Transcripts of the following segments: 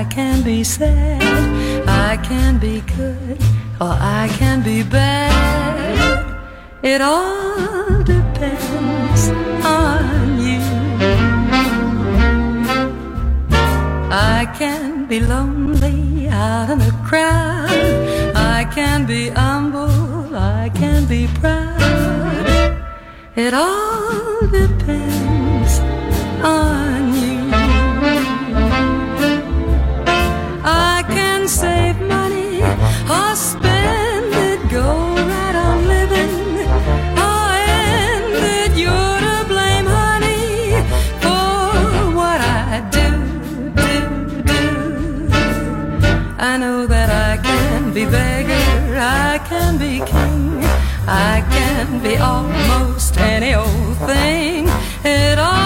I can be sad, I can be good, or I can be bad. It all depends on you. I can be lonely out in a crowd, I can be humble, I can be proud. It all depends on be beggar, I can be king, I can be almost any old thing. All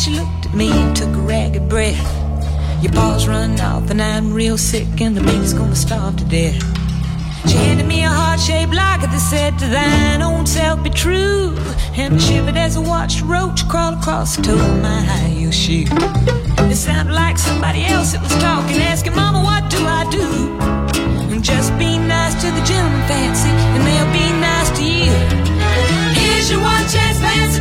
she looked at me and took a ragged breath. Your paws run off and I'm real sick and the baby's gonna starve to death. She handed me a heart-shaped locket that said to thine own self be true. And I shivered as I watched a roach crawl across the toe of my high heel shoe. It sounded like somebody else that was talking, asking, Mama, what do I do? And just be nice to the gentleman fancy, and they'll be nice to you. Here's your one chance, fancy,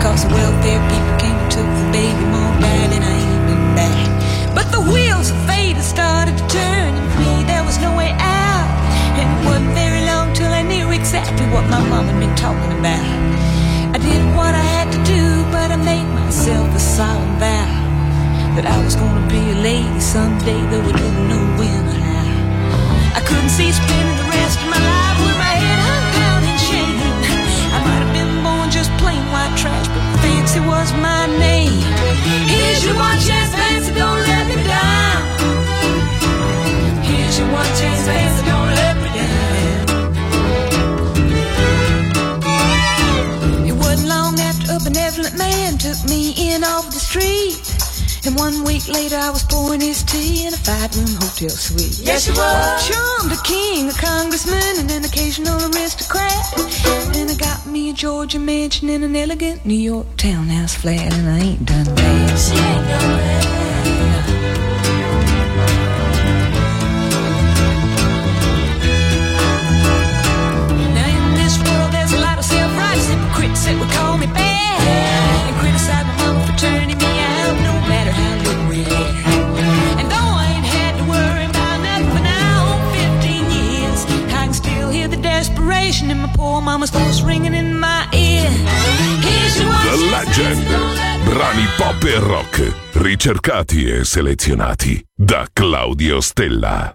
Cause the welfare people came and took the baby, mom died, and I ain't been back. But the wheels of fate had started to turn, and me there was no way out. And it wasn't very long till I knew exactly what my mom had been talking about. I did what I had to do, but I made myself a solemn vow that I was gonna be a lady someday, though I didn't know when or how. I couldn't see spending one week later, I was pouring his tea in a five-room hotel suite. Yes, you was. Charmed a king, a congressman, and an occasional aristocrat. And I got me a Georgia mansion in an elegant New York townhouse flat, and I ain't done bad. Mama's voice ringing in my ear. The Legend. Brani pop e rock, ricercati e selezionati da Claudio Stella.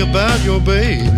About your baby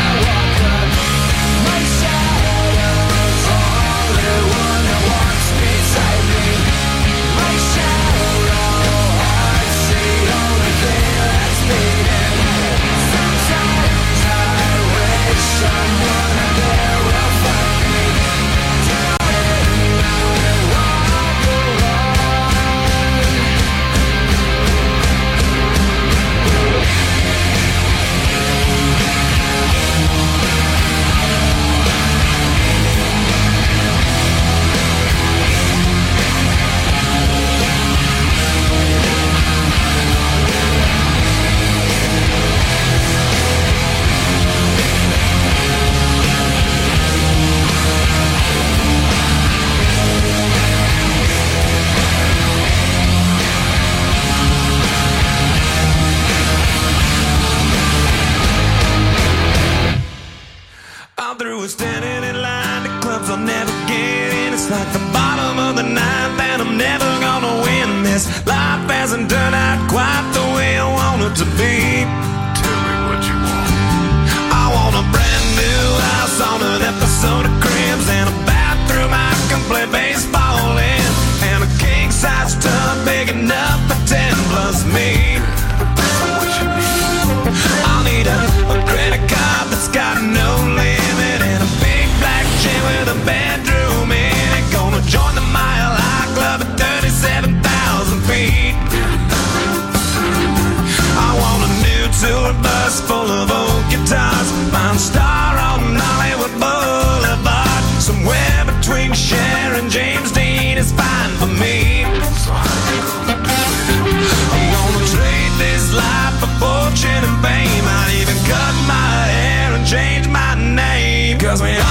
'Cause when you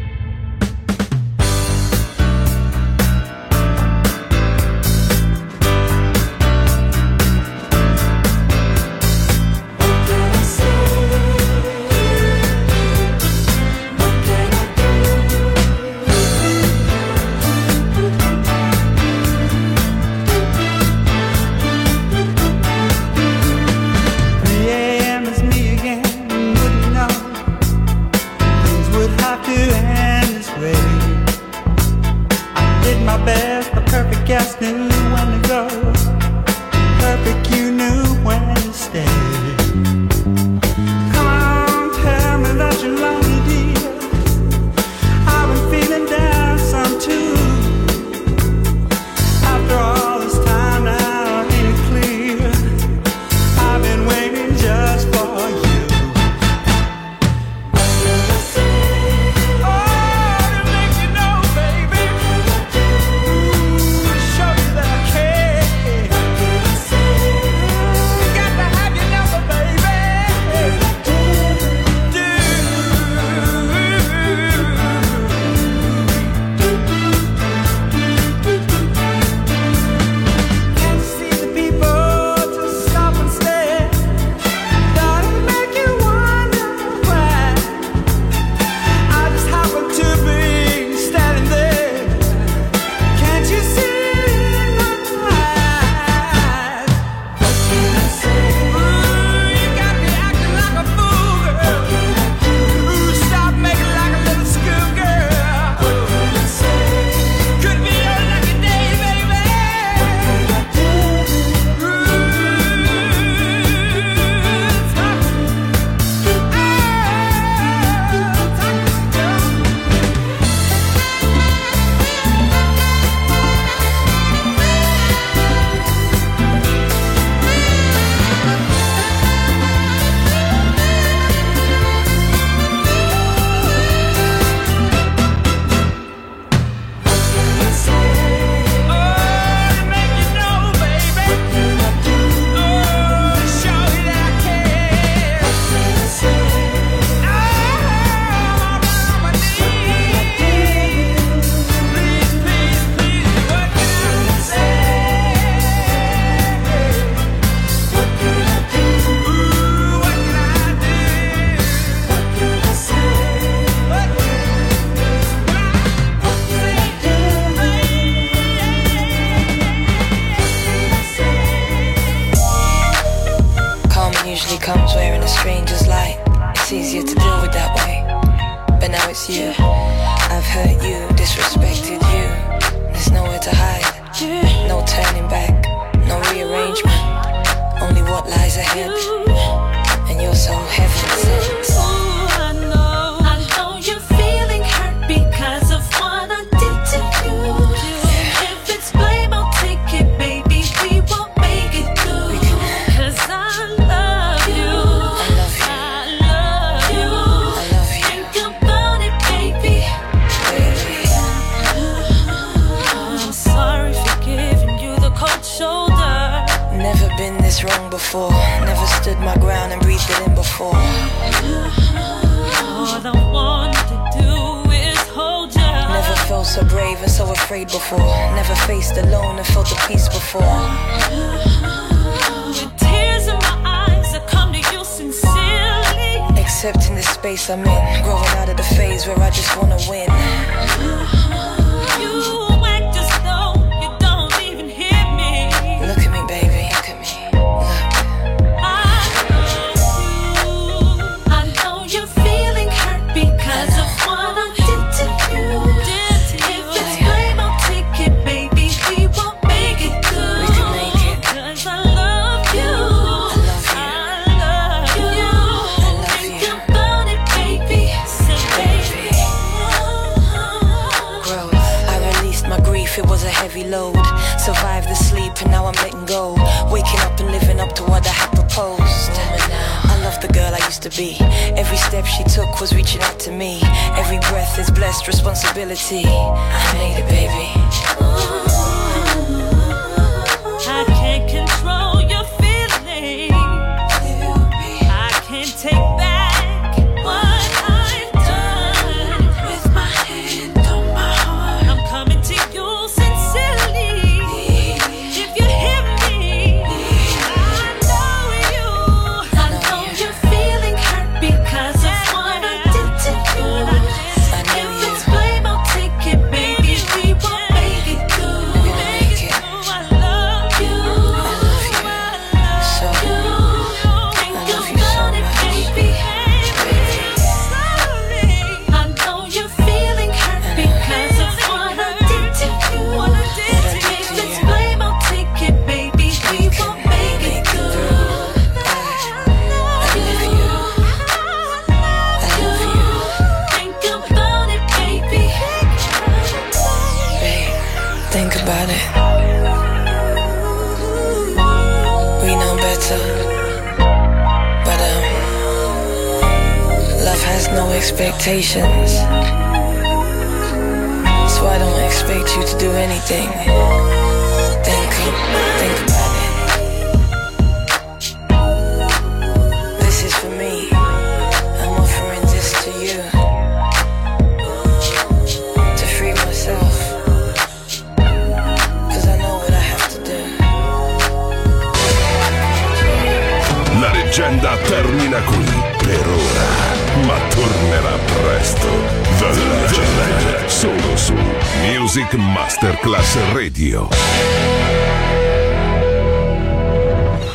been this wrong before. Never stood my ground and breathed it in before. All I want to do is hold you. Never felt so brave and so afraid before. Never faced alone and felt the peace before. With tears in my eyes, I come to you sincerely. Except in this space I'm in, growing out of the phase where I just wanna win. be. Every step she took was reaching out to me. Every breath is blessed responsibility. I made it, baby. Ooh.